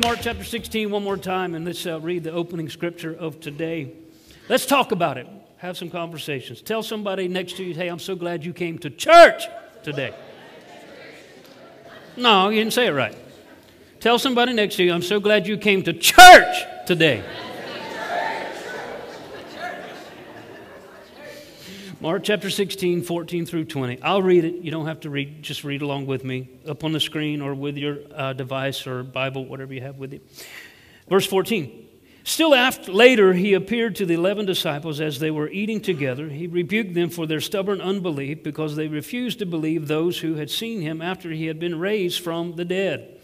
me, Mark chapter 16, one more time, and let's uh, read the opening scripture of today. Let's talk about it. Have some conversations. Tell somebody next to you, hey, I'm so glad you came to church today. No, you didn't say it right. Tell somebody next to you, I'm so glad you came to church today. Mark chapter 16, 14 through 20. I'll read it. You don't have to read, just read along with me up on the screen or with your uh, device or Bible, whatever you have with you. Verse 14. Still after, later, he appeared to the eleven disciples as they were eating together. He rebuked them for their stubborn unbelief because they refused to believe those who had seen him after he had been raised from the dead.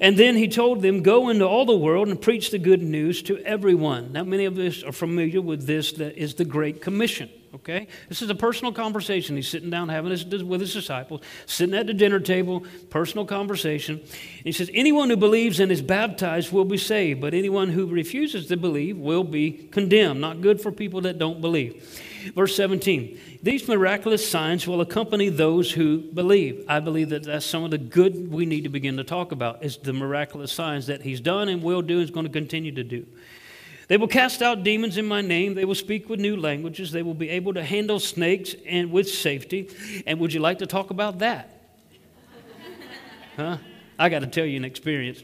And then he told them, Go into all the world and preach the good news to everyone. Now, many of us are familiar with this, that is the Great Commission. Okay? This is a personal conversation. He's sitting down having this with his disciples, sitting at the dinner table, personal conversation. he says, Anyone who believes and is baptized will be saved, but anyone who refuses to believe will be condemned. Not good for people that don't believe. Verse 17 These miraculous signs will accompany those who believe. I believe that that's some of the good we need to begin to talk about is the miraculous signs that he's done and will do and is going to continue to do. They will cast out demons in my name. They will speak with new languages. They will be able to handle snakes and with safety. And would you like to talk about that? Huh? I got to tell you an experience.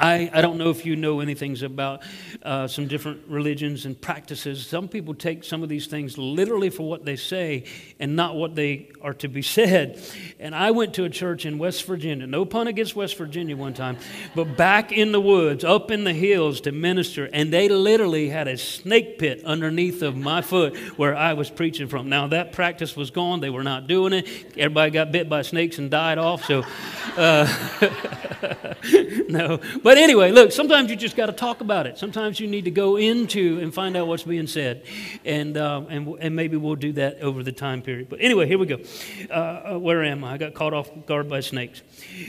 I, I don't know if you know anything about uh, some different religions and practices. Some people take some of these things literally for what they say and not what they are to be said. And I went to a church in West Virginia, no pun against West Virginia one time, but back in the woods, up in the hills to minister. And they literally had a snake pit underneath of my foot where I was preaching from. Now, that practice was gone. They were not doing it. Everybody got bit by snakes and died off. So, uh, no. But but anyway, look, sometimes you just got to talk about it. Sometimes you need to go into and find out what's being said. And, uh, and, and maybe we'll do that over the time period. But anyway, here we go. Uh, uh, where am I? I got caught off guard by snakes.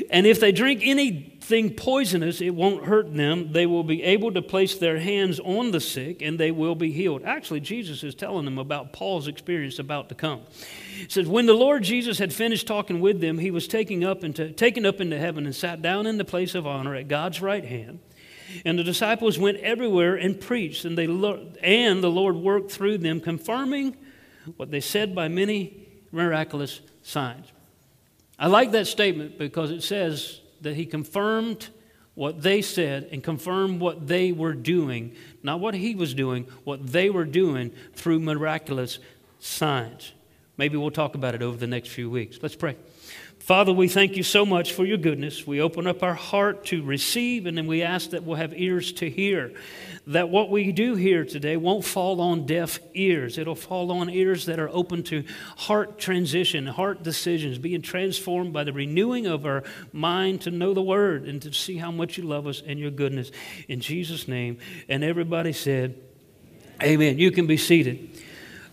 And if they drink anything poisonous, it won't hurt them. They will be able to place their hands on the sick and they will be healed. Actually, Jesus is telling them about Paul's experience about to come. It says, When the Lord Jesus had finished talking with them, he was taken up, into, taken up into heaven and sat down in the place of honor at God's right hand. And the disciples went everywhere and preached, and, they and the Lord worked through them, confirming what they said by many miraculous signs. I like that statement because it says that he confirmed what they said and confirmed what they were doing, not what he was doing, what they were doing through miraculous signs. Maybe we'll talk about it over the next few weeks. Let's pray. Father, we thank you so much for your goodness. We open up our heart to receive, and then we ask that we'll have ears to hear. That what we do here today won't fall on deaf ears. It'll fall on ears that are open to heart transition, heart decisions, being transformed by the renewing of our mind to know the Word and to see how much you love us and your goodness. In Jesus' name. And everybody said, Amen. You can be seated.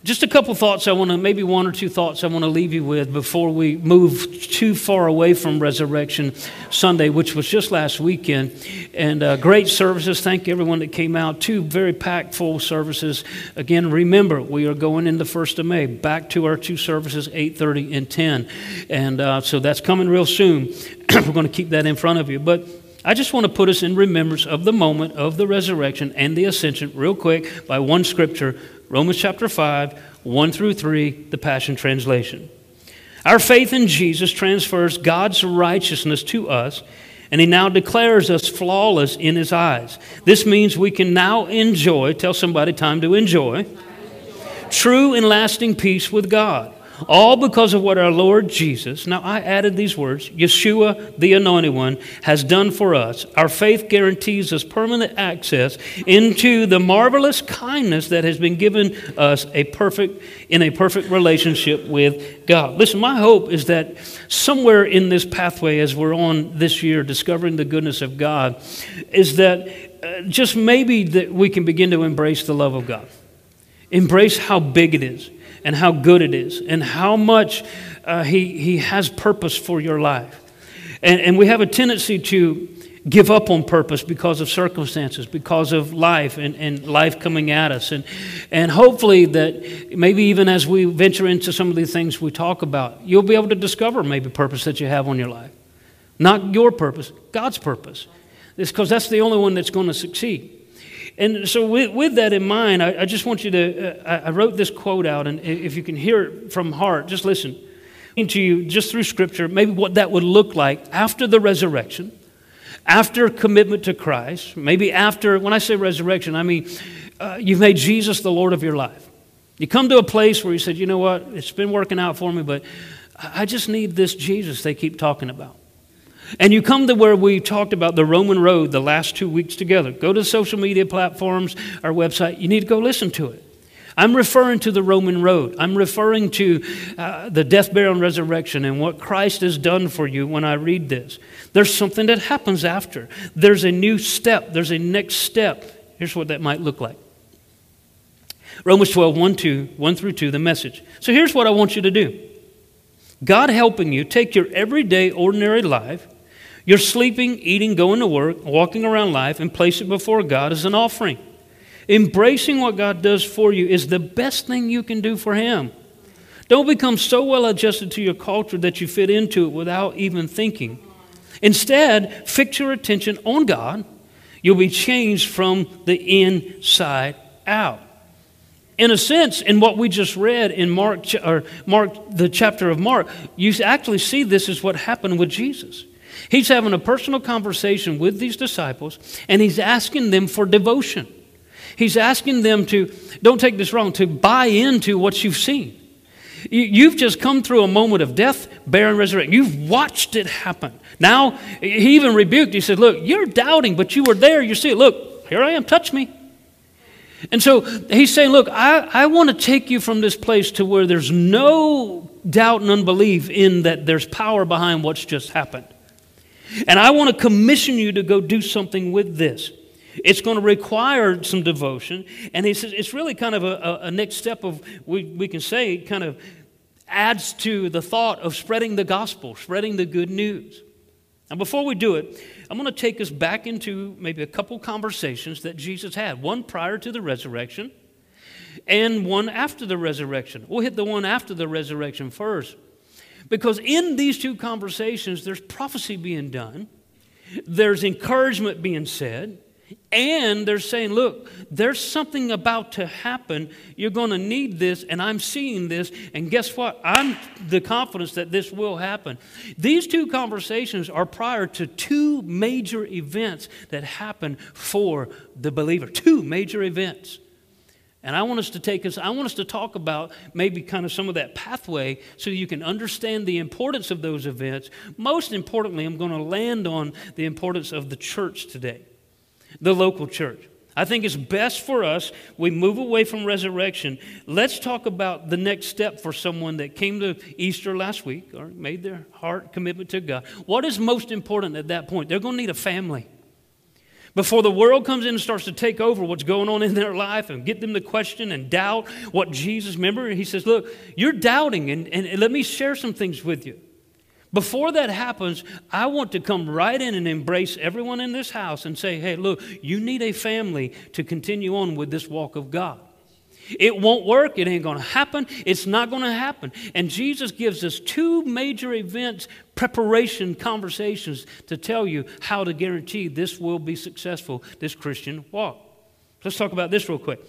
Just a couple thoughts I want to, maybe one or two thoughts I want to leave you with before we move too far away from Resurrection Sunday, which was just last weekend. And uh, great services. Thank you everyone that came out. Two very packed full services. Again, remember, we are going in the 1st of May, back to our two services, 8.30 and 10. And uh, so that's coming real soon. We're going to keep that in front of you. But I just want to put us in remembrance of the moment of the resurrection and the ascension, real quick, by one scripture Romans chapter 5, 1 through 3, the Passion Translation. Our faith in Jesus transfers God's righteousness to us, and He now declares us flawless in His eyes. This means we can now enjoy, tell somebody, time to enjoy, true and lasting peace with God. All because of what our Lord Jesus, now I added these words, Yeshua, the Anointed One, has done for us. Our faith guarantees us permanent access into the marvelous kindness that has been given us a perfect, in a perfect relationship with God. Listen, my hope is that somewhere in this pathway, as we're on this year discovering the goodness of God, is that uh, just maybe that we can begin to embrace the love of God. Embrace how big it is and how good it is and how much uh, he, he has purpose for your life. And, and we have a tendency to give up on purpose because of circumstances, because of life and, and life coming at us. And, and hopefully, that maybe even as we venture into some of the things we talk about, you'll be able to discover maybe purpose that you have on your life. Not your purpose, God's purpose. Because that's the only one that's going to succeed. And so, with, with that in mind, I, I just want you to. Uh, I wrote this quote out, and if you can hear it from heart, just listen to you, just through Scripture, maybe what that would look like after the resurrection, after commitment to Christ, maybe after, when I say resurrection, I mean uh, you've made Jesus the Lord of your life. You come to a place where you said, you know what, it's been working out for me, but I just need this Jesus they keep talking about. And you come to where we talked about the Roman road the last two weeks together. Go to social media platforms, our website. You need to go listen to it. I'm referring to the Roman road. I'm referring to uh, the death, burial, and resurrection and what Christ has done for you when I read this. There's something that happens after. There's a new step, there's a next step. Here's what that might look like. Romans 12, 1, 2, 1 through 2, the message. So here's what I want you to do God helping you take your everyday, ordinary life, your sleeping, eating, going to work, walking around life, and place it before God as an offering. Embracing what God does for you is the best thing you can do for Him. Don't become so well adjusted to your culture that you fit into it without even thinking. Instead, fix your attention on God. You'll be changed from the inside out. In a sense, in what we just read in Mark, or Mark, the chapter of Mark, you actually see this is what happened with Jesus. He's having a personal conversation with these disciples, and he's asking them for devotion. He's asking them to, don't take this wrong, to buy into what you've seen. You've just come through a moment of death, burial, and resurrection. You've watched it happen. Now, he even rebuked. He said, Look, you're doubting, but you were there. You see it. Look, here I am. Touch me. And so he's saying, Look, I, I want to take you from this place to where there's no doubt and unbelief in that there's power behind what's just happened. And I want to commission you to go do something with this. It's going to require some devotion. And says it's really kind of a, a, a next step of, we, we can say, kind of adds to the thought of spreading the gospel, spreading the good news. Now, before we do it, I'm going to take us back into maybe a couple conversations that Jesus had one prior to the resurrection and one after the resurrection. We'll hit the one after the resurrection first. Because in these two conversations, there's prophecy being done, there's encouragement being said, and they're saying, look, there's something about to happen. You're going to need this, and I'm seeing this. And guess what? I'm the confidence that this will happen. These two conversations are prior to two major events that happen for the believer. Two major events. And I want us to take us, I want us to talk about maybe kind of some of that pathway so you can understand the importance of those events. Most importantly, I'm going to land on the importance of the church today the local church. I think it's best for us, we move away from resurrection. Let's talk about the next step for someone that came to Easter last week or made their heart commitment to God. What is most important at that point? They're going to need a family. Before the world comes in and starts to take over what's going on in their life and get them to question and doubt what Jesus, remember, he says, Look, you're doubting, and, and let me share some things with you. Before that happens, I want to come right in and embrace everyone in this house and say, hey, look, you need a family to continue on with this walk of God. It won't work. It ain't going to happen. It's not going to happen. And Jesus gives us two major events, preparation conversations to tell you how to guarantee this will be successful, this Christian walk. Let's talk about this real quick.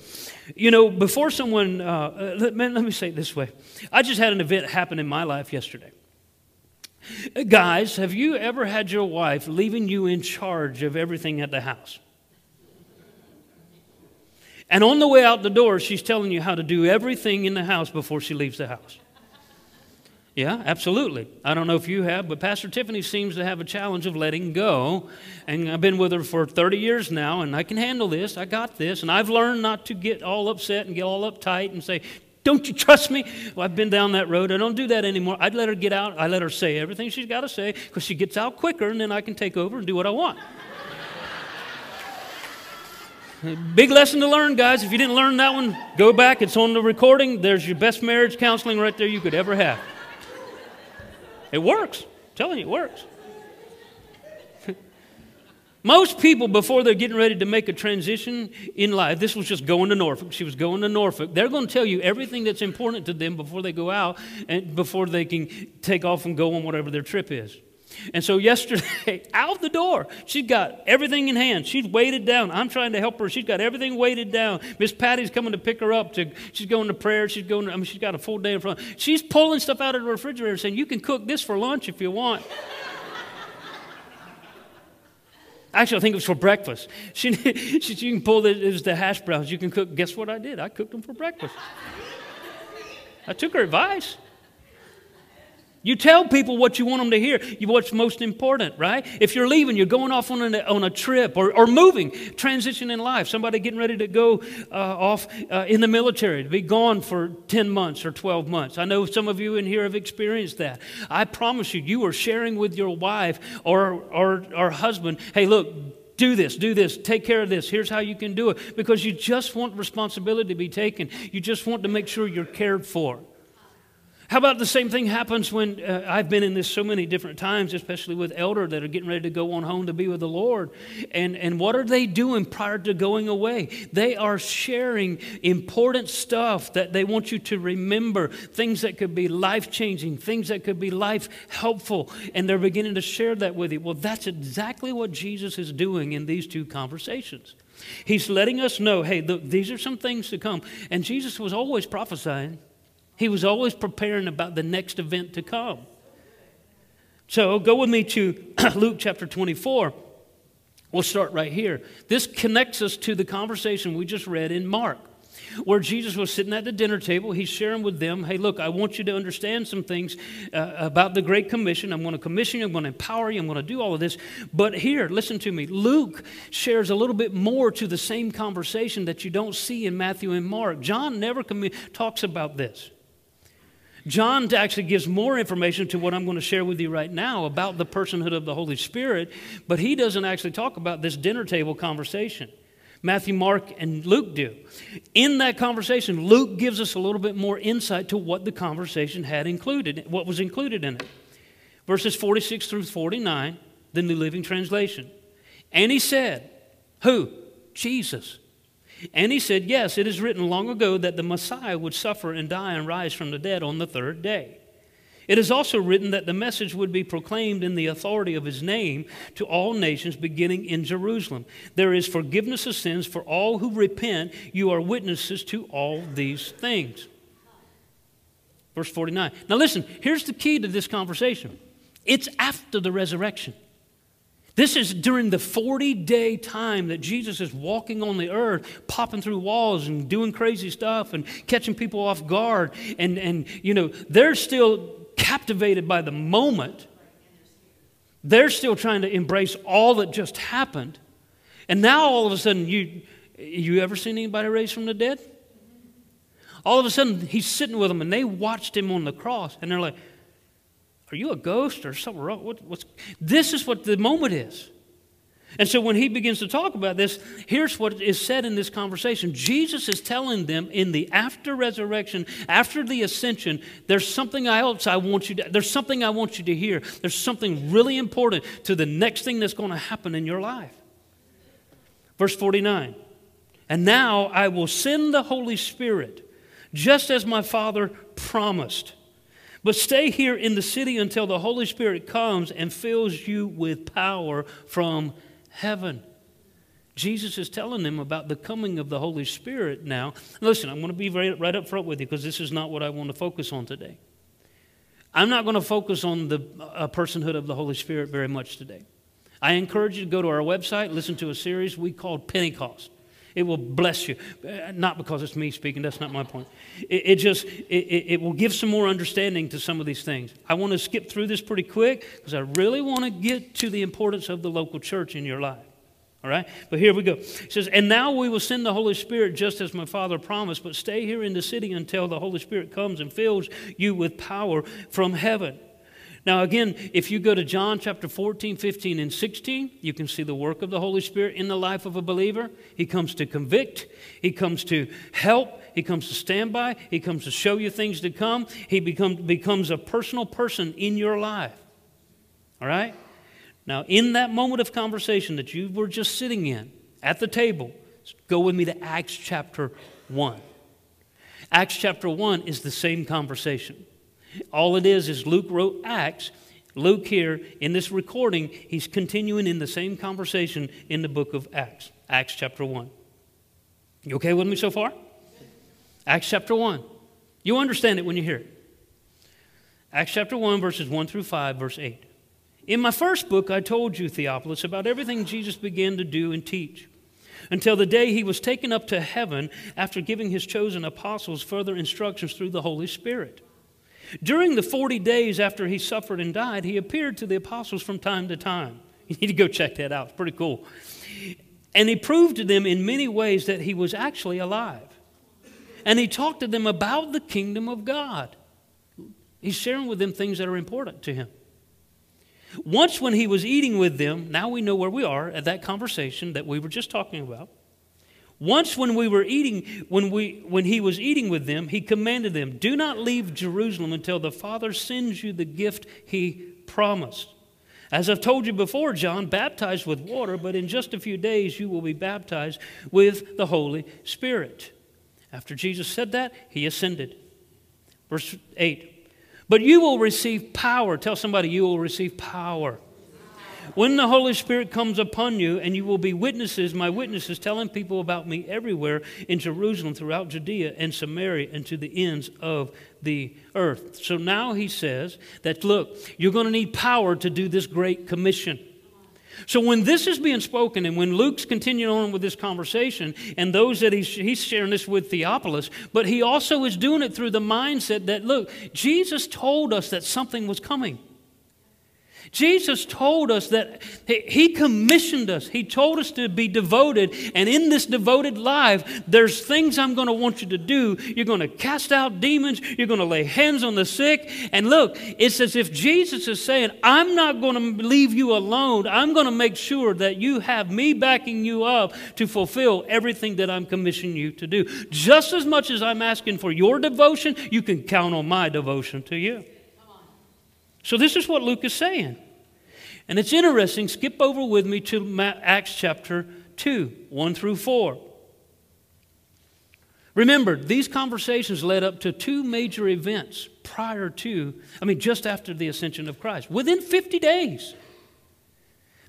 You know, before someone, uh, let, man, let me say it this way. I just had an event happen in my life yesterday. Guys, have you ever had your wife leaving you in charge of everything at the house? And on the way out the door, she's telling you how to do everything in the house before she leaves the house. Yeah, absolutely. I don't know if you have, but Pastor Tiffany seems to have a challenge of letting go. And I've been with her for 30 years now, and I can handle this. I got this. And I've learned not to get all upset and get all uptight and say, don't you trust me? Well, I've been down that road. I don't do that anymore. I'd let her get out. I let her say everything she's got to say because she gets out quicker and then I can take over and do what I want. Big lesson to learn, guys. If you didn't learn that one, go back. It's on the recording. There's your best marriage counseling right there you could ever have. It works. I'm telling you, it works. Most people, before they're getting ready to make a transition in life, this was just going to Norfolk. She was going to Norfolk. They're going to tell you everything that's important to them before they go out and before they can take off and go on whatever their trip is. And so yesterday, out the door, she's got everything in hand. She's weighted down. I'm trying to help her. She's got everything weighted down. Miss Patty's coming to pick her up. To, she's going to prayer. She's going. To, I mean, she's got a full day in front. She's pulling stuff out of the refrigerator, saying, "You can cook this for lunch if you want." Actually, I think it was for breakfast. She, she, you can pull it was the hash browns. You can cook. Guess what I did? I cooked them for breakfast. I took her advice. You tell people what you want them to hear, what's most important, right? If you're leaving, you're going off on a, on a trip or, or moving, transition in life, somebody getting ready to go uh, off uh, in the military, to be gone for 10 months or 12 months. I know some of you in here have experienced that. I promise you, you are sharing with your wife or, or, or husband, hey, look, do this, do this, take care of this. Here's how you can do it. Because you just want responsibility to be taken. You just want to make sure you're cared for. How about the same thing happens when uh, I've been in this so many different times, especially with elder that are getting ready to go on home to be with the Lord. And, and what are they doing prior to going away? They are sharing important stuff that they want you to remember, things that could be life changing, things that could be life helpful. And they're beginning to share that with you. Well, that's exactly what Jesus is doing in these two conversations. He's letting us know hey, these are some things to come. And Jesus was always prophesying. He was always preparing about the next event to come. So go with me to Luke chapter 24. We'll start right here. This connects us to the conversation we just read in Mark, where Jesus was sitting at the dinner table. He's sharing with them, hey, look, I want you to understand some things uh, about the Great Commission. I'm going to commission you, I'm going to empower you, I'm going to do all of this. But here, listen to me. Luke shares a little bit more to the same conversation that you don't see in Matthew and Mark. John never com- talks about this. John actually gives more information to what I'm going to share with you right now about the personhood of the Holy Spirit, but he doesn't actually talk about this dinner table conversation. Matthew, Mark, and Luke do. In that conversation, Luke gives us a little bit more insight to what the conversation had included, what was included in it. Verses 46 through 49, the New Living Translation. And he said, Who? Jesus. And he said, Yes, it is written long ago that the Messiah would suffer and die and rise from the dead on the third day. It is also written that the message would be proclaimed in the authority of his name to all nations, beginning in Jerusalem. There is forgiveness of sins for all who repent. You are witnesses to all these things. Verse 49. Now, listen, here's the key to this conversation it's after the resurrection. This is during the 40 day time that Jesus is walking on the earth, popping through walls and doing crazy stuff and catching people off guard. And, and you know, they're still captivated by the moment. They're still trying to embrace all that just happened. And now all of a sudden, you, you ever seen anybody raised from the dead? All of a sudden, he's sitting with them and they watched him on the cross and they're like, are you a ghost or something wrong? What, what's, this is what the moment is. And so when he begins to talk about this, here's what is said in this conversation. Jesus is telling them in the after resurrection, after the ascension, there's something else I want you to there's something I want you to hear. There's something really important to the next thing that's going to happen in your life. Verse 49. And now I will send the Holy Spirit, just as my Father promised. But stay here in the city until the Holy Spirit comes and fills you with power from heaven. Jesus is telling them about the coming of the Holy Spirit now. Listen, I'm going to be right, right up front with you because this is not what I want to focus on today. I'm not going to focus on the uh, personhood of the Holy Spirit very much today. I encourage you to go to our website, listen to a series we called Pentecost. It will bless you. Uh, not because it's me speaking, that's not my point. It, it just, it, it, will give some more understanding to some of these things. I want to skip through this pretty quick because I really want to get to the importance of the local church in your life. All right? But here we go. It says, And now we will send the Holy Spirit just as my Father promised, but stay here in the city until the Holy Spirit comes and fills you with power from heaven. Now, again, if you go to John chapter 14, 15, and 16, you can see the work of the Holy Spirit in the life of a believer. He comes to convict, He comes to help, He comes to stand by, He comes to show you things to come. He become, becomes a personal person in your life. All right? Now, in that moment of conversation that you were just sitting in at the table, go with me to Acts chapter 1. Acts chapter 1 is the same conversation. All it is is Luke wrote Acts. Luke here in this recording, he's continuing in the same conversation in the book of Acts, Acts chapter 1. You okay with me so far? Acts chapter 1. You understand it when you hear it. Acts chapter 1, verses 1 through 5, verse 8. In my first book, I told you, Theophilus, about everything Jesus began to do and teach until the day he was taken up to heaven after giving his chosen apostles further instructions through the Holy Spirit. During the 40 days after he suffered and died, he appeared to the apostles from time to time. You need to go check that out. It's pretty cool. And he proved to them in many ways that he was actually alive. And he talked to them about the kingdom of God. He's sharing with them things that are important to him. Once, when he was eating with them, now we know where we are at that conversation that we were just talking about. Once, when we were eating, when, we, when he was eating with them, he commanded them, Do not leave Jerusalem until the Father sends you the gift he promised. As I've told you before, John baptized with water, but in just a few days you will be baptized with the Holy Spirit. After Jesus said that, he ascended. Verse 8 but you will receive power. Tell somebody, you will receive power. When the Holy Spirit comes upon you, and you will be witnesses, my witnesses, telling people about me everywhere in Jerusalem, throughout Judea and Samaria, and to the ends of the earth. So now he says that, look, you're going to need power to do this great commission. So when this is being spoken, and when Luke's continuing on with this conversation, and those that he's, he's sharing this with Theophilus, but he also is doing it through the mindset that, look, Jesus told us that something was coming. Jesus told us that He commissioned us. He told us to be devoted. And in this devoted life, there's things I'm going to want you to do. You're going to cast out demons. You're going to lay hands on the sick. And look, it's as if Jesus is saying, I'm not going to leave you alone. I'm going to make sure that you have me backing you up to fulfill everything that I'm commissioning you to do. Just as much as I'm asking for your devotion, you can count on my devotion to you. So, this is what Luke is saying. And it's interesting, skip over with me to Acts chapter 2, 1 through 4. Remember, these conversations led up to two major events prior to, I mean, just after the ascension of Christ, within 50 days.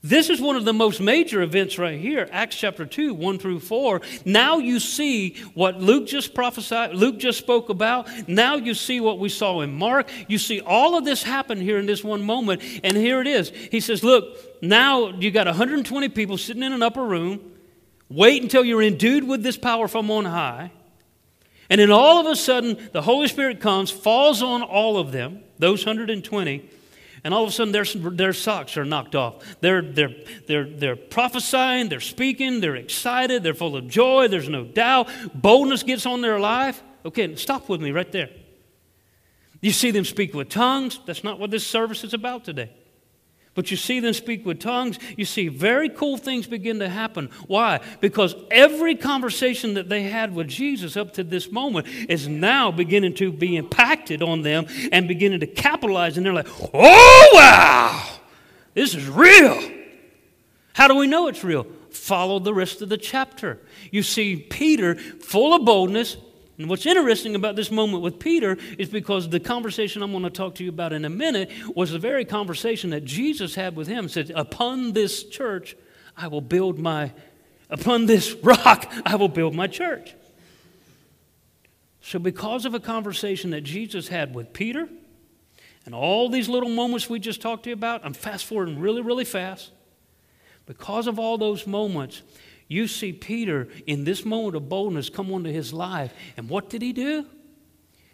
This is one of the most major events right here, Acts chapter 2, 1 through 4. Now you see what Luke just prophesied, Luke just spoke about. Now you see what we saw in Mark. You see all of this happen here in this one moment. And here it is. He says, Look, now you got 120 people sitting in an upper room. Wait until you're endued with this power from on high. And then all of a sudden, the Holy Spirit comes, falls on all of them, those 120 and all of a sudden their, their socks are knocked off. They're, they're, they're, they're prophesying, they're speaking, they're excited, they're full of joy, there's no doubt. Boldness gets on their life. Okay, stop with me right there. You see them speak with tongues. That's not what this service is about today. But you see them speak with tongues. You see very cool things begin to happen. Why? Because every conversation that they had with Jesus up to this moment is now beginning to be impacted on them and beginning to capitalize. And they're like, oh, wow, this is real. How do we know it's real? Follow the rest of the chapter. You see Peter, full of boldness, and what's interesting about this moment with Peter is because the conversation I'm going to talk to you about in a minute was the very conversation that Jesus had with him. He said, Upon this church, I will build my, upon this rock, I will build my church. So, because of a conversation that Jesus had with Peter, and all these little moments we just talked to you about, I'm fast forwarding really, really fast. Because of all those moments, you see Peter in this moment of boldness come onto his life. And what did he do?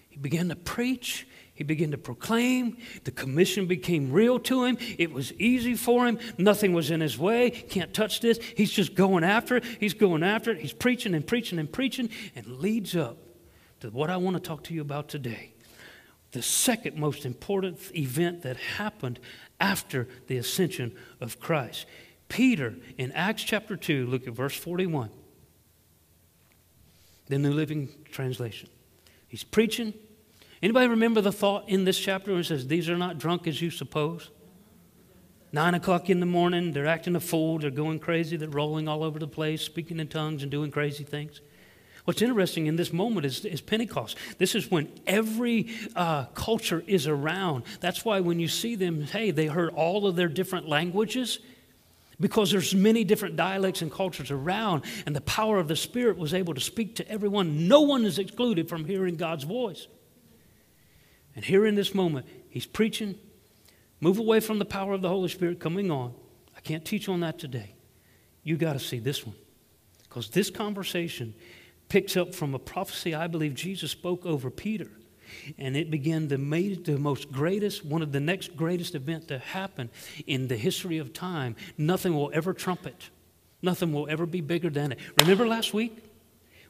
He began to preach. He began to proclaim. The commission became real to him. It was easy for him. Nothing was in his way. Can't touch this. He's just going after it. He's going after it. He's preaching and preaching and preaching and leads up to what I want to talk to you about today. The second most important event that happened after the ascension of Christ. Peter in Acts chapter 2, look at verse 41. The New Living Translation. He's preaching. Anybody remember the thought in this chapter where it says, These are not drunk as you suppose? Nine o'clock in the morning, they're acting a fool, they're going crazy, they're rolling all over the place, speaking in tongues and doing crazy things. What's interesting in this moment is, is Pentecost. This is when every uh, culture is around. That's why when you see them, hey, they heard all of their different languages because there's many different dialects and cultures around, and the power of the Spirit was able to speak to everyone. No one is excluded from hearing God's voice. And here in this moment, he's preaching. Move away from the power of the Holy Spirit coming on. I can't teach on that today. You got to see this one. Because this conversation picks up from a prophecy I believe Jesus spoke over Peter. And it began the, the most greatest, one of the next greatest event to happen in the history of time. Nothing will ever trump it. Nothing will ever be bigger than it. Remember last week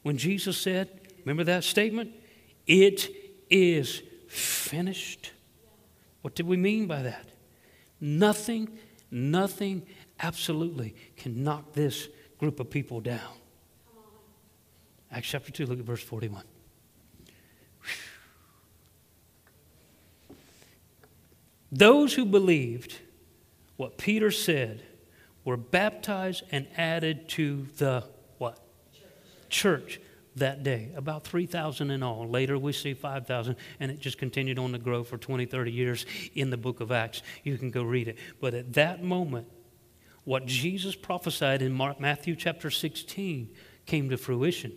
when Jesus said, remember that statement? It is finished. What did we mean by that? Nothing, nothing absolutely can knock this group of people down. Acts chapter 2, look at verse 41. Those who believed what Peter said were baptized and added to the what? Church, Church that day. About 3,000 in all. Later we see 5,000, and it just continued on to grow for 20, 30 years in the book of Acts. You can go read it. But at that moment, what Jesus prophesied in Mark, Matthew chapter 16 came to fruition.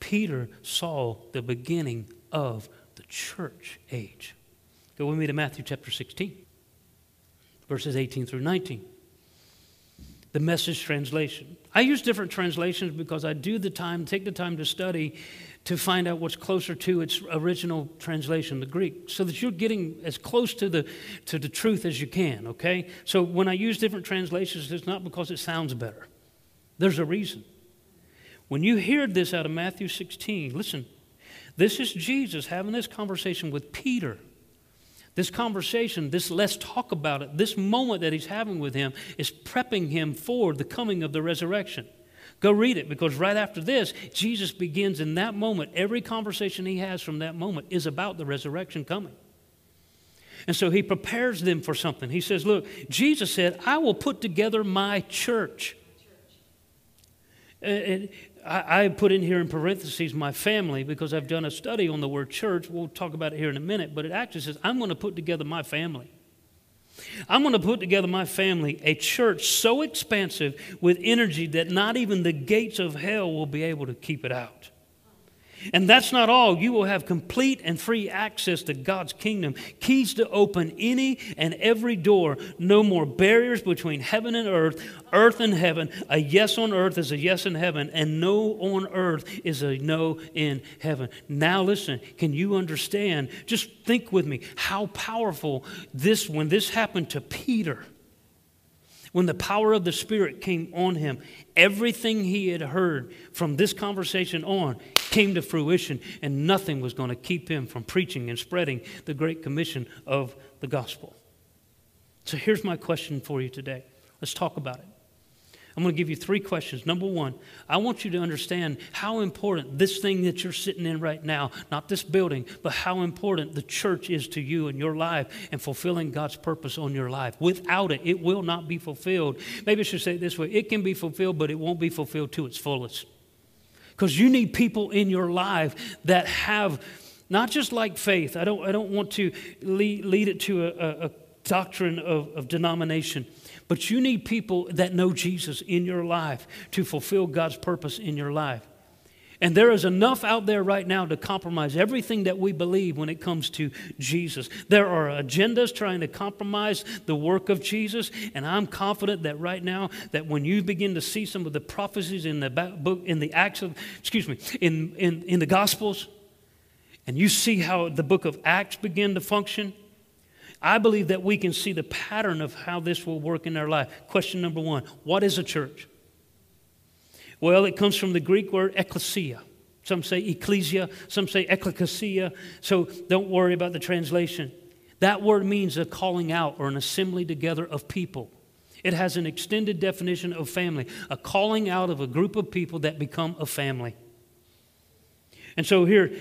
Peter saw the beginning of the church age. Go with me to Matthew chapter 16, verses 18 through 19. The message translation. I use different translations because I do the time, take the time to study to find out what's closer to its original translation, the Greek, so that you're getting as close to the, to the truth as you can, okay? So when I use different translations, it's not because it sounds better, there's a reason. When you hear this out of Matthew 16, listen, this is Jesus having this conversation with Peter. This conversation, this let's talk about it, this moment that he's having with him is prepping him for the coming of the resurrection. Go read it because right after this, Jesus begins in that moment. Every conversation he has from that moment is about the resurrection coming. And so he prepares them for something. He says, Look, Jesus said, I will put together my church. And I, put in here in parentheses my family because I've done a study on the word church. We'll talk about it here in a minute, but it actually says, I'm going to put together my family. I'm going to put together my family a church so expansive with energy that not even the gates of hell will be able to keep it out. And that's not all. You will have complete and free access to God's kingdom, keys to open any and every door. No more barriers between heaven and earth, earth and heaven. A yes on earth is a yes in heaven, and no on earth is a no in heaven. Now, listen, can you understand? Just think with me how powerful this, when this happened to Peter when the power of the Spirit came on him, everything he had heard from this conversation on came to fruition, and nothing was going to keep him from preaching and spreading the Great Commission of the gospel. So here's my question for you today. Let's talk about it. I'm going to give you three questions. Number one, I want you to understand how important this thing that you're sitting in right now, not this building, but how important the church is to you and your life and fulfilling God's purpose on your life. Without it, it will not be fulfilled. Maybe I should say it this way it can be fulfilled, but it won't be fulfilled to its fullest. Because you need people in your life that have not just like faith. I don't, I don't want to lead, lead it to a, a, doctrine of, of denomination. But you need people that know Jesus in your life to fulfill God's purpose in your life. And there is enough out there right now to compromise everything that we believe when it comes to Jesus. There are agendas trying to compromise the work of Jesus, and I'm confident that right now that when you begin to see some of the prophecies in the book in the acts of excuse me, in in, in the gospels, and you see how the book of Acts begin to function, I believe that we can see the pattern of how this will work in our life. Question number one What is a church? Well, it comes from the Greek word ecclesia. Some say ecclesia, some say ecclesia. So don't worry about the translation. That word means a calling out or an assembly together of people. It has an extended definition of family, a calling out of a group of people that become a family. And so here,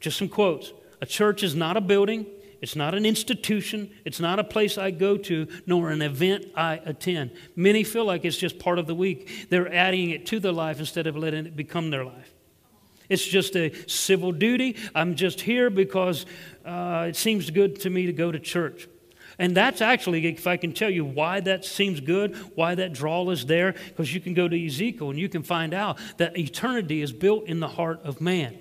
just some quotes. A church is not a building, it's not an institution. It's not a place I go to, nor an event I attend. Many feel like it's just part of the week. They're adding it to their life instead of letting it become their life. It's just a civil duty. I'm just here because uh, it seems good to me to go to church. And that's actually, if I can tell you why that seems good, why that draw is there, because you can go to Ezekiel and you can find out that eternity is built in the heart of man.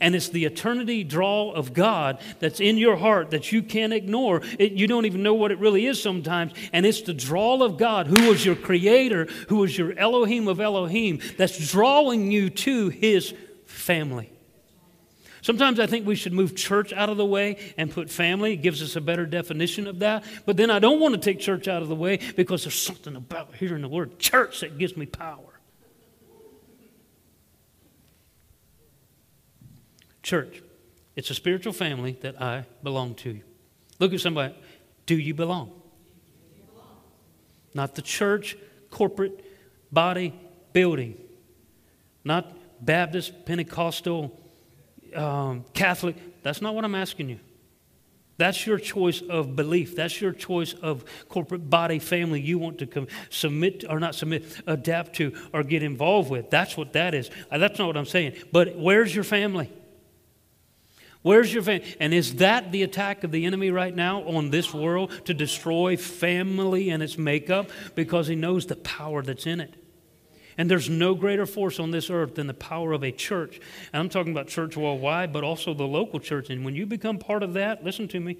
And it's the eternity draw of God that's in your heart that you can't ignore. It, you don't even know what it really is sometimes. And it's the draw of God, who was your creator, who was your Elohim of Elohim, that's drawing you to his family. Sometimes I think we should move church out of the way and put family. It gives us a better definition of that. But then I don't want to take church out of the way because there's something about hearing the word church that gives me power. Church, it's a spiritual family that I belong to. Look at somebody. Do you belong? Not the church, corporate, body, building. Not Baptist, Pentecostal, um, Catholic. That's not what I'm asking you. That's your choice of belief. That's your choice of corporate body family you want to com- submit or not submit, adapt to or get involved with. That's what that is. Uh, that's not what I'm saying. But where's your family? Where's your family? And is that the attack of the enemy right now on this world to destroy family and its makeup because he knows the power that's in it? And there's no greater force on this earth than the power of a church. And I'm talking about church worldwide, but also the local church. And when you become part of that, listen to me.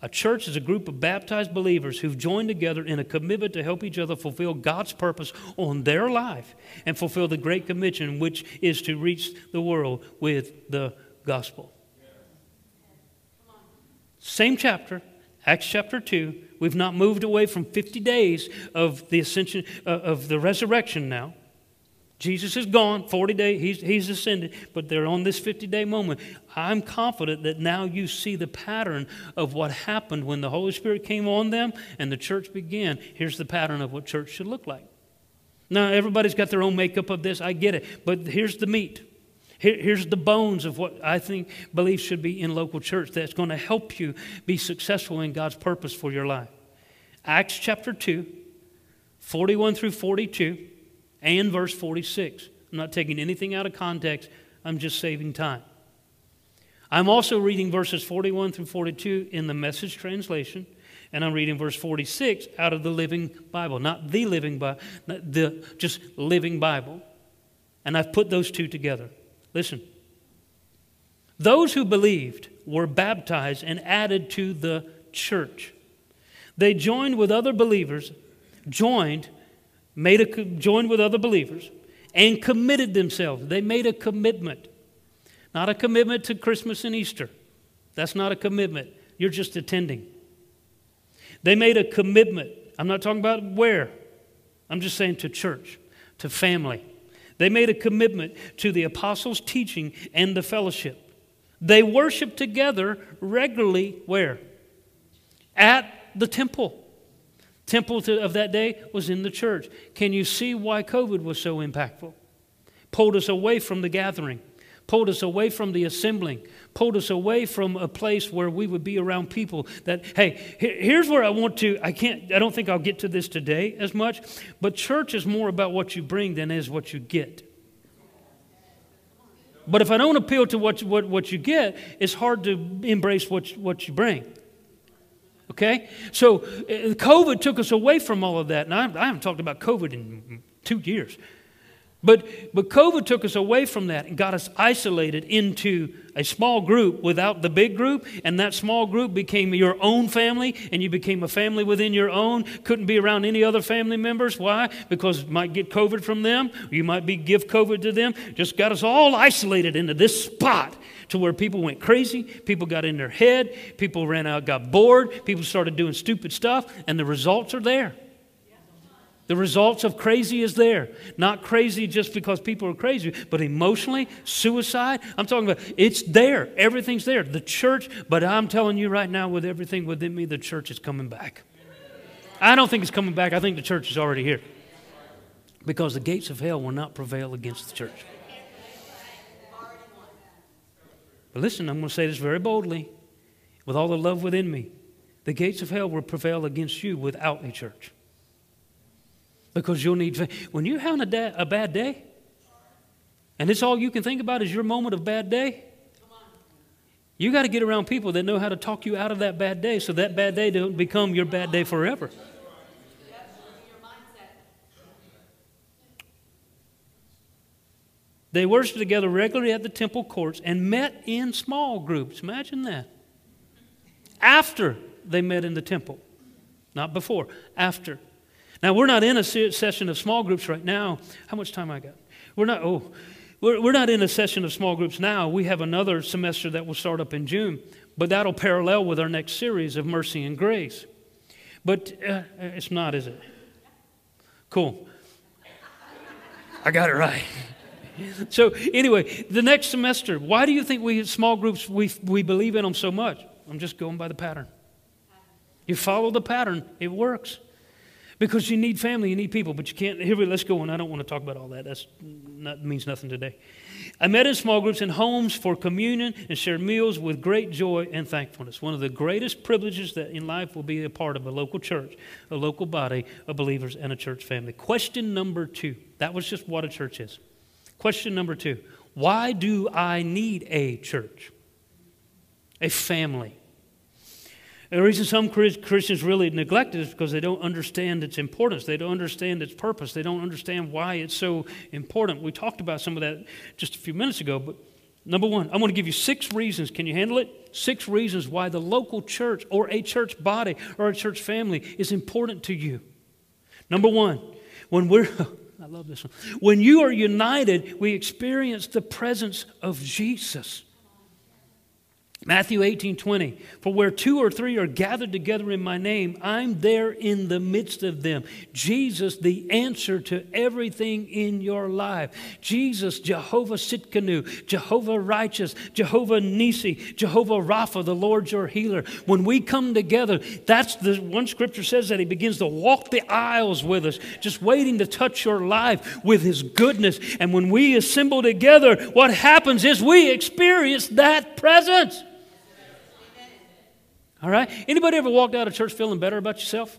A church is a group of baptized believers who've joined together in a commitment to help each other fulfill God's purpose on their life and fulfill the Great Commission, which is to reach the world with the gospel. Same chapter, Acts chapter 2, We've not moved away from 50 days of the ascension, uh, of the resurrection now. Jesus is gone, 40 days, he's, he's ascended, but they're on this 50 day moment. I'm confident that now you see the pattern of what happened when the Holy Spirit came on them and the church began. Here's the pattern of what church should look like. Now, everybody's got their own makeup of this, I get it, but here's the meat. Here, here's the bones of what I think belief should be in local church that's going to help you be successful in God's purpose for your life. Acts chapter 2, 41 through 42, and verse 46. I'm not taking anything out of context, I'm just saving time. I'm also reading verses 41 through 42 in the message translation, and I'm reading verse 46 out of the Living Bible. Not the Living Bible, the just Living Bible. And I've put those two together. Listen. Those who believed were baptized and added to the church. They joined with other believers, joined, made a joined with other believers, and committed themselves. They made a commitment. Not a commitment to Christmas and Easter. That's not a commitment. You're just attending. They made a commitment. I'm not talking about where. I'm just saying to church, to family. They made a commitment to the apostles' teaching and the fellowship. They worshiped together regularly where? At the temple. Temple to, of that day was in the church. Can you see why COVID was so impactful? Pulled us away from the gathering, pulled us away from the assembling, pulled us away from a place where we would be around people that, hey, here's where I want to, I can't, I don't think I'll get to this today as much, but church is more about what you bring than is what you get. But if I don't appeal to what, what, what you get, it's hard to embrace what, what you bring. Okay? So uh, COVID took us away from all of that. And I, I haven't talked about COVID in two years. But, but COVID took us away from that and got us isolated into a small group without the big group. And that small group became your own family, and you became a family within your own. Couldn't be around any other family members. Why? Because you might get COVID from them, you might be give COVID to them. Just got us all isolated into this spot to where people went crazy, people got in their head, people ran out, got bored, people started doing stupid stuff, and the results are there. The results of crazy is there. Not crazy just because people are crazy, but emotionally, suicide. I'm talking about it's there. Everything's there. The church, but I'm telling you right now, with everything within me, the church is coming back. I don't think it's coming back. I think the church is already here. Because the gates of hell will not prevail against the church. But listen, I'm going to say this very boldly, with all the love within me. The gates of hell will prevail against you without a church. Because you'll need, when you're having a, da- a bad day, and it's all you can think about is your moment of bad day, you got to get around people that know how to talk you out of that bad day so that bad day don't become your bad day forever. They worshiped together regularly at the temple courts and met in small groups. Imagine that. After they met in the temple, not before, after. Now, we're not in a session of small groups right now. How much time I got? We're not, oh, we're, we're not in a session of small groups now. We have another semester that will start up in June, but that'll parallel with our next series of mercy and grace. But uh, it's not, is it? Cool. I got it right. so anyway, the next semester, why do you think we small groups we we believe in them so much? I'm just going by the pattern. You follow the pattern, it works. Because you need family, you need people, but you can't. Here, we, let's go on. I don't want to talk about all that. That's not means nothing today. I met in small groups in homes for communion and shared meals with great joy and thankfulness. One of the greatest privileges that in life will be a part of a local church, a local body of believers, and a church family. Question number two. That was just what a church is. Question number two Why do I need a church? A family. And the reason some Christians really neglect it is because they don't understand its importance. They don't understand its purpose. They don't understand why it's so important. We talked about some of that just a few minutes ago, but number one, I want to give you six reasons. Can you handle it? Six reasons why the local church or a church body or a church family is important to you. Number one, when we're I love this one. When you are united, we experience the presence of Jesus. Matthew 18, 20. For where two or three are gathered together in my name, I'm there in the midst of them. Jesus, the answer to everything in your life. Jesus, Jehovah Tsidkenu, Jehovah Righteous, Jehovah Nisi, Jehovah Rapha, the Lord your healer. When we come together, that's the one scripture says that he begins to walk the aisles with us, just waiting to touch your life with his goodness. And when we assemble together, what happens is we experience that presence. All right? Anybody ever walked out of church feeling better about yourself?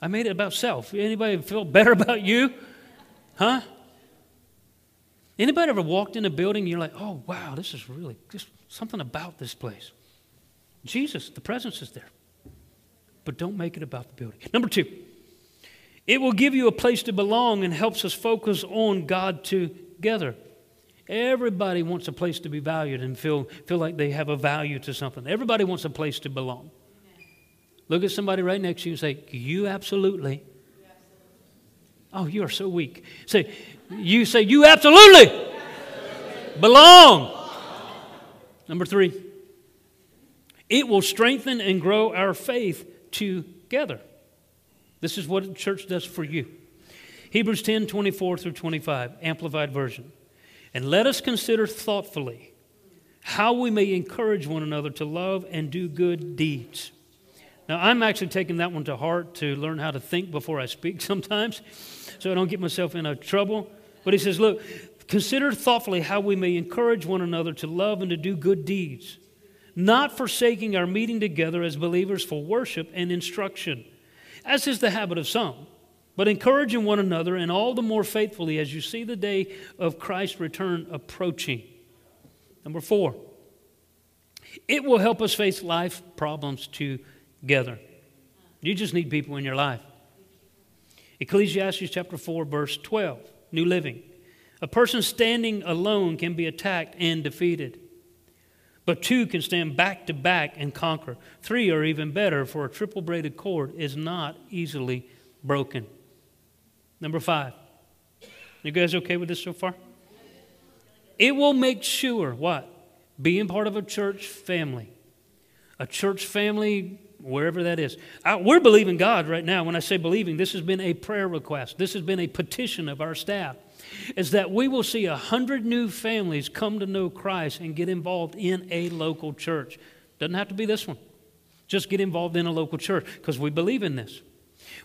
I made it about self. Anybody feel better about you? Huh? Anybody ever walked in a building and you're like, oh, wow, this is really just something about this place? Jesus, the presence is there. But don't make it about the building. Number two, it will give you a place to belong and helps us focus on God together. Everybody wants a place to be valued and feel, feel like they have a value to something. Everybody wants a place to belong. Look at somebody right next to you and say, You absolutely. Oh, you are so weak. Say, you say, You absolutely, absolutely. belong. Number three, it will strengthen and grow our faith together. This is what the church does for you. Hebrews 10 24 through 25, Amplified Version. And let us consider thoughtfully how we may encourage one another to love and do good deeds. Now, I'm actually taking that one to heart to learn how to think before I speak sometimes, so I don't get myself in a trouble. But he says, Look, consider thoughtfully how we may encourage one another to love and to do good deeds, not forsaking our meeting together as believers for worship and instruction, as is the habit of some but encouraging one another, and all the more faithfully as you see the day of Christ's return approaching. Number four, it will help us face life problems together. You just need people in your life. Ecclesiastes chapter 4, verse 12, New Living. A person standing alone can be attacked and defeated. But two can stand back to back and conquer. Three are even better, for a triple braided cord is not easily broken. Number five. You guys okay with this so far? It will make sure what? Being part of a church family. A church family, wherever that is. I, we're believing God right now. When I say believing, this has been a prayer request. This has been a petition of our staff. Is that we will see a hundred new families come to know Christ and get involved in a local church. Doesn't have to be this one. Just get involved in a local church because we believe in this.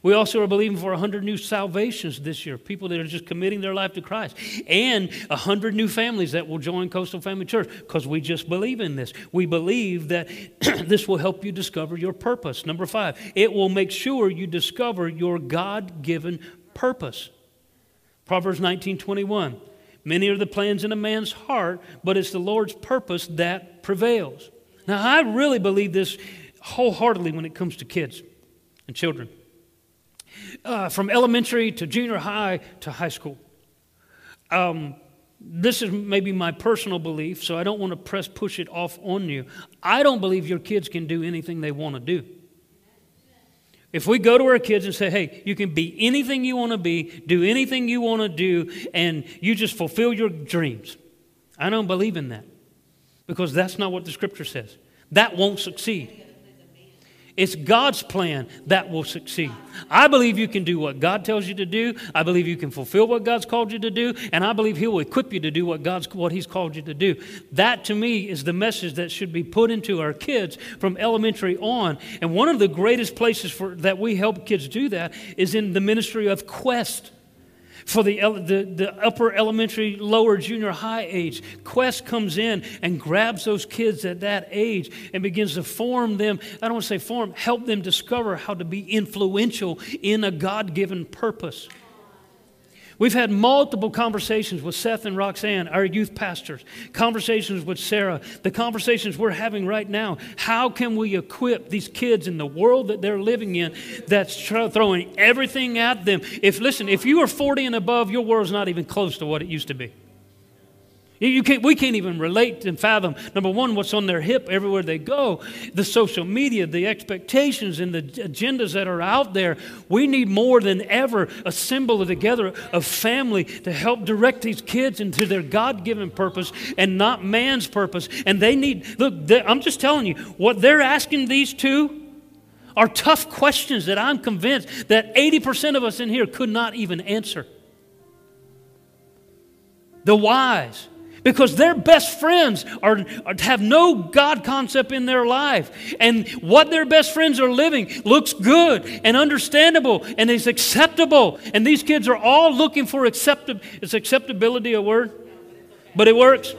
We also are believing for 100 new salvations this year, people that are just committing their life to Christ, and 100 new families that will join Coastal Family Church because we just believe in this. We believe that this will help you discover your purpose. Number five, it will make sure you discover your God given purpose. Proverbs 19 21. Many are the plans in a man's heart, but it's the Lord's purpose that prevails. Now, I really believe this wholeheartedly when it comes to kids and children. Uh, from elementary to junior high to high school. Um, this is maybe my personal belief, so I don't want to press push it off on you. I don't believe your kids can do anything they want to do. If we go to our kids and say, hey, you can be anything you want to be, do anything you want to do, and you just fulfill your dreams, I don't believe in that because that's not what the scripture says. That won't succeed. It's God's plan that will succeed. I believe you can do what God tells you to do. I believe you can fulfill what God's called you to do, and I believe He will equip you to do what God's what He's called you to do. That to me is the message that should be put into our kids from elementary on. And one of the greatest places for that we help kids do that is in the ministry of Quest for the, the, the upper elementary, lower junior high age. Quest comes in and grabs those kids at that age and begins to form them. I don't want to say form, help them discover how to be influential in a God given purpose. We've had multiple conversations with Seth and Roxanne, our youth pastors, conversations with Sarah, the conversations we're having right now. How can we equip these kids in the world that they're living in that's throwing everything at them? If, listen, if you are 40 and above, your world's not even close to what it used to be. You can't, we can't even relate and fathom, number one, what's on their hip everywhere they go, the social media, the expectations, and the agendas that are out there. We need more than ever a assemble together a family to help direct these kids into their God given purpose and not man's purpose. And they need, look, I'm just telling you, what they're asking these two are tough questions that I'm convinced that 80% of us in here could not even answer. The whys because their best friends are, are, have no God concept in their life. And what their best friends are living looks good and understandable and is acceptable. And these kids are all looking for acceptability. Is acceptability a word? But it works.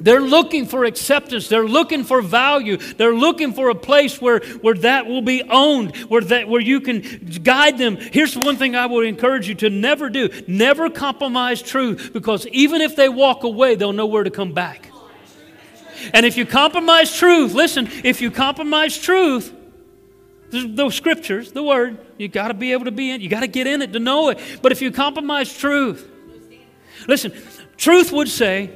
They're looking for acceptance. They're looking for value. They're looking for a place where, where that will be owned, where, that, where you can guide them. Here's one thing I would encourage you to never do never compromise truth, because even if they walk away, they'll know where to come back. And if you compromise truth, listen, if you compromise truth, the scriptures, the word, you got to be able to be in, you got to get in it to know it. But if you compromise truth, listen, truth would say,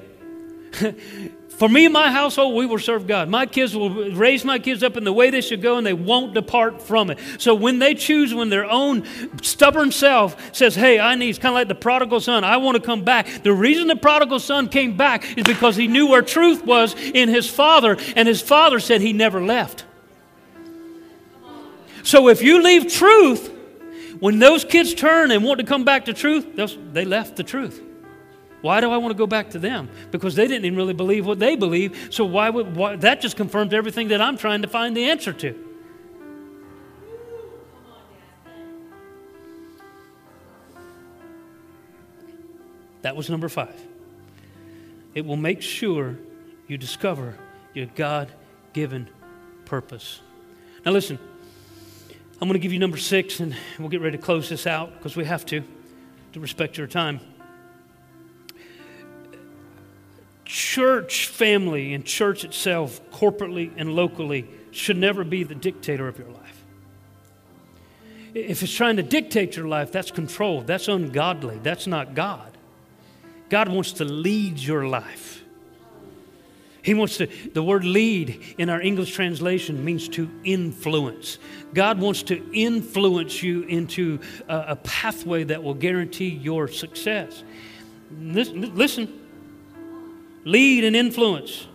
For me and my household, we will serve God. My kids will raise my kids up in the way they should go, and they won't depart from it. So when they choose, when their own stubborn self says, Hey, I need, it's kind of like the prodigal son, I want to come back. The reason the prodigal son came back is because he knew where truth was in his father, and his father said he never left. So if you leave truth, when those kids turn and want to come back to truth, they left the truth. Why do I want to go back to them? Because they didn't even really believe what they believe. So why would why, that just confirms everything that I'm trying to find the answer to? That was number five. It will make sure you discover your God given purpose. Now, listen, I'm going to give you number six, and we'll get ready to close this out because we have to, to respect your time. Church family and church itself, corporately and locally, should never be the dictator of your life. If it's trying to dictate your life, that's control. That's ungodly. That's not God. God wants to lead your life. He wants to, the word lead in our English translation means to influence. God wants to influence you into a, a pathway that will guarantee your success. Listen, listen lead and influence.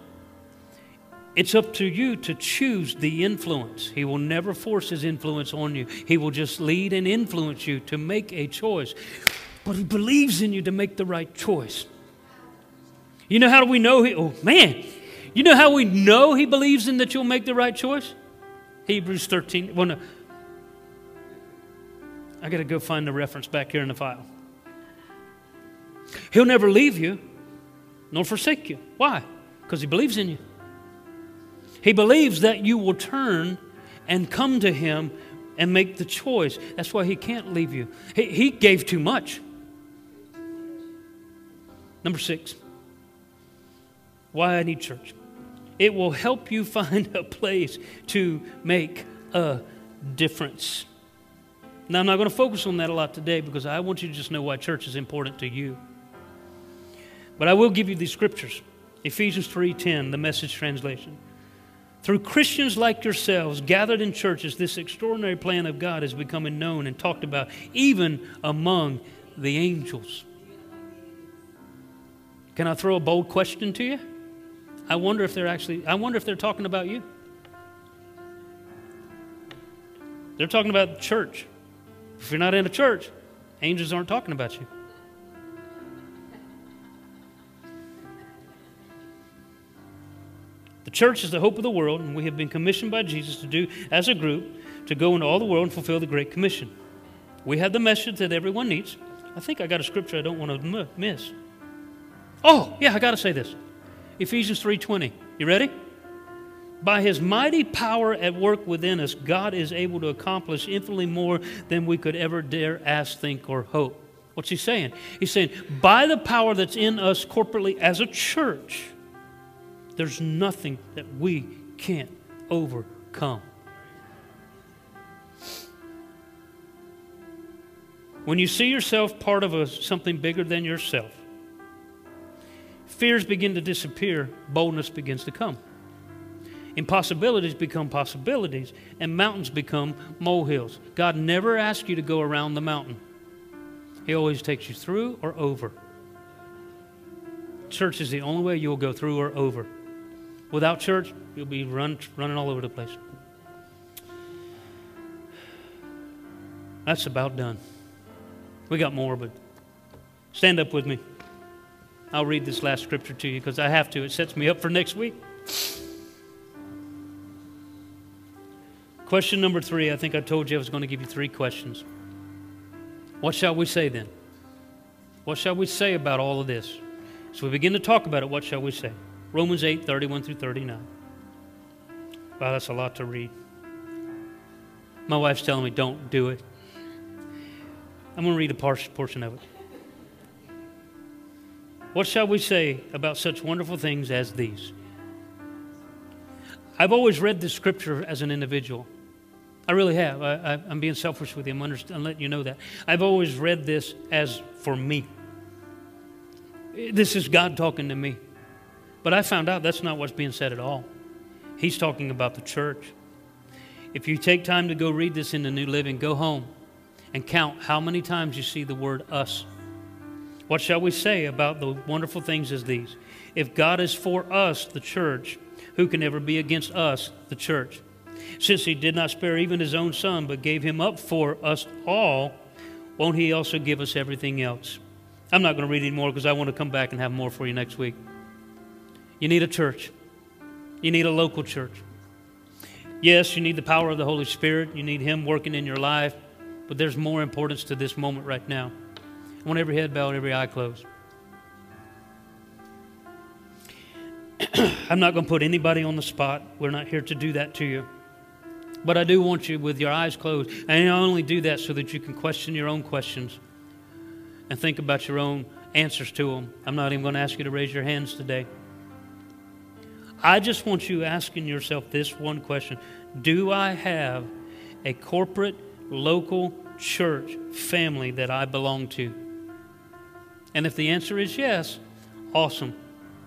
It's up to you to choose the influence. He will never force his influence on you. He will just lead and influence you to make a choice. But he believes in you to make the right choice. You know how do we know he oh man, you know how we know he believes in that you'll make the right choice? Hebrews 13. Well no. I gotta go find the reference back here in the file. He'll never leave you nor forsake you. Why? Because he believes in you. He believes that you will turn and come to him and make the choice. That's why he can't leave you. He, he gave too much. Number six, why I need church. It will help you find a place to make a difference. Now, I'm not going to focus on that a lot today because I want you to just know why church is important to you. But I will give you these scriptures. Ephesians 3:10, the message translation. Through Christians like yourselves gathered in churches, this extraordinary plan of God is becoming known and talked about even among the angels. Can I throw a bold question to you? I wonder if they're actually I wonder if they're talking about you. They're talking about the church. If you're not in a church, angels aren't talking about you. Church is the hope of the world, and we have been commissioned by Jesus to do, as a group, to go into all the world and fulfill the Great Commission. We have the message that everyone needs. I think I got a scripture I don't want to miss. Oh, yeah, I got to say this. Ephesians 3:20. You ready? By his mighty power at work within us, God is able to accomplish infinitely more than we could ever dare ask, think, or hope. What's he saying? He's saying, by the power that's in us corporately as a church, there's nothing that we can't overcome. When you see yourself part of a, something bigger than yourself, fears begin to disappear, boldness begins to come. Impossibilities become possibilities, and mountains become molehills. God never asks you to go around the mountain, He always takes you through or over. Church is the only way you'll go through or over. Without church, you'll be run, running all over the place. That's about done. We got more, but stand up with me. I'll read this last scripture to you because I have to. It sets me up for next week. Question number three I think I told you I was going to give you three questions. What shall we say then? What shall we say about all of this? So we begin to talk about it. What shall we say? Romans 8 31 through 39. Wow, that's a lot to read. My wife's telling me, don't do it. I'm going to read a portion of it. What shall we say about such wonderful things as these? I've always read this scripture as an individual. I really have. I, am being selfish with you. I'm, I'm letting you know that. I've always read this as for me. This is God talking to me. But I found out that's not what's being said at all. He's talking about the church. If you take time to go read this in the New Living, go home and count how many times you see the word us. What shall we say about the wonderful things as these? If God is for us, the church, who can ever be against us, the church? Since he did not spare even his own son, but gave him up for us all, won't he also give us everything else? I'm not going to read anymore because I want to come back and have more for you next week. You need a church, you need a local church. Yes, you need the power of the Holy Spirit, you need Him working in your life, but there's more importance to this moment right now. I want every head bowed, every eye closed. I'm not going to put anybody on the spot. We're not here to do that to you. But I do want you with your eyes closed. And I only do that so that you can question your own questions and think about your own answers to them. I'm not even going to ask you to raise your hands today. I just want you asking yourself this one question Do I have a corporate, local church family that I belong to? And if the answer is yes, awesome.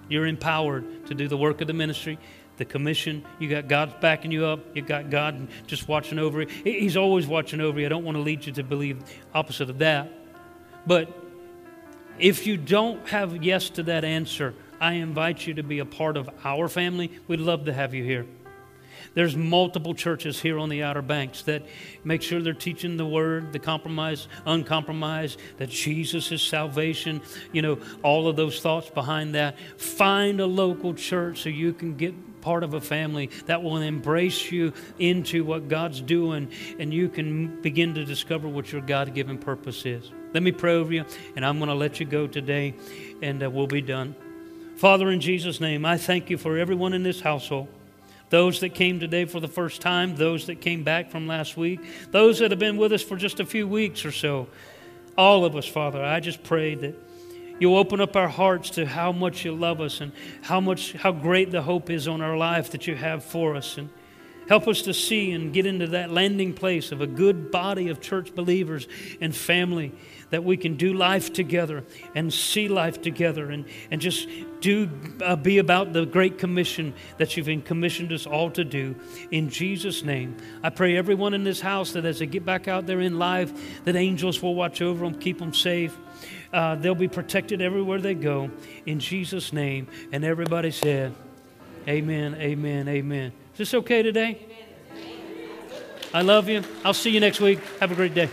You're empowered to do the work of the ministry the commission. You got God backing you up. You got God just watching over you. He's always watching over you. I don't want to lead you to believe opposite of that. But if you don't have yes to that answer, I invite you to be a part of our family. We'd love to have you here. There's multiple churches here on the Outer Banks that make sure they're teaching the word, the compromise, uncompromised, that Jesus is salvation, you know, all of those thoughts behind that. Find a local church so you can get part of a family that will embrace you into what God's doing and you can begin to discover what your God given purpose is. Let me pray over you, and I'm going to let you go today, and uh, we'll be done. Father, in Jesus' name, I thank you for everyone in this household. Those that came today for the first time, those that came back from last week, those that have been with us for just a few weeks or so. All of us, Father, I just pray that You'll open up our hearts to how much you love us and how much how great the hope is on our life that you have for us and help us to see and get into that landing place of a good body of church believers and family that we can do life together and see life together and, and just do uh, be about the great commission that you've commissioned us all to do. In jesus name i pray everyone in this house that as they get back out there in life that angels will watch over them keep them safe. Uh, they'll be protected everywhere they go. In jesus name. And everybody said amen amen amen is this okay today? I love you. I'll see you next week. Have a great day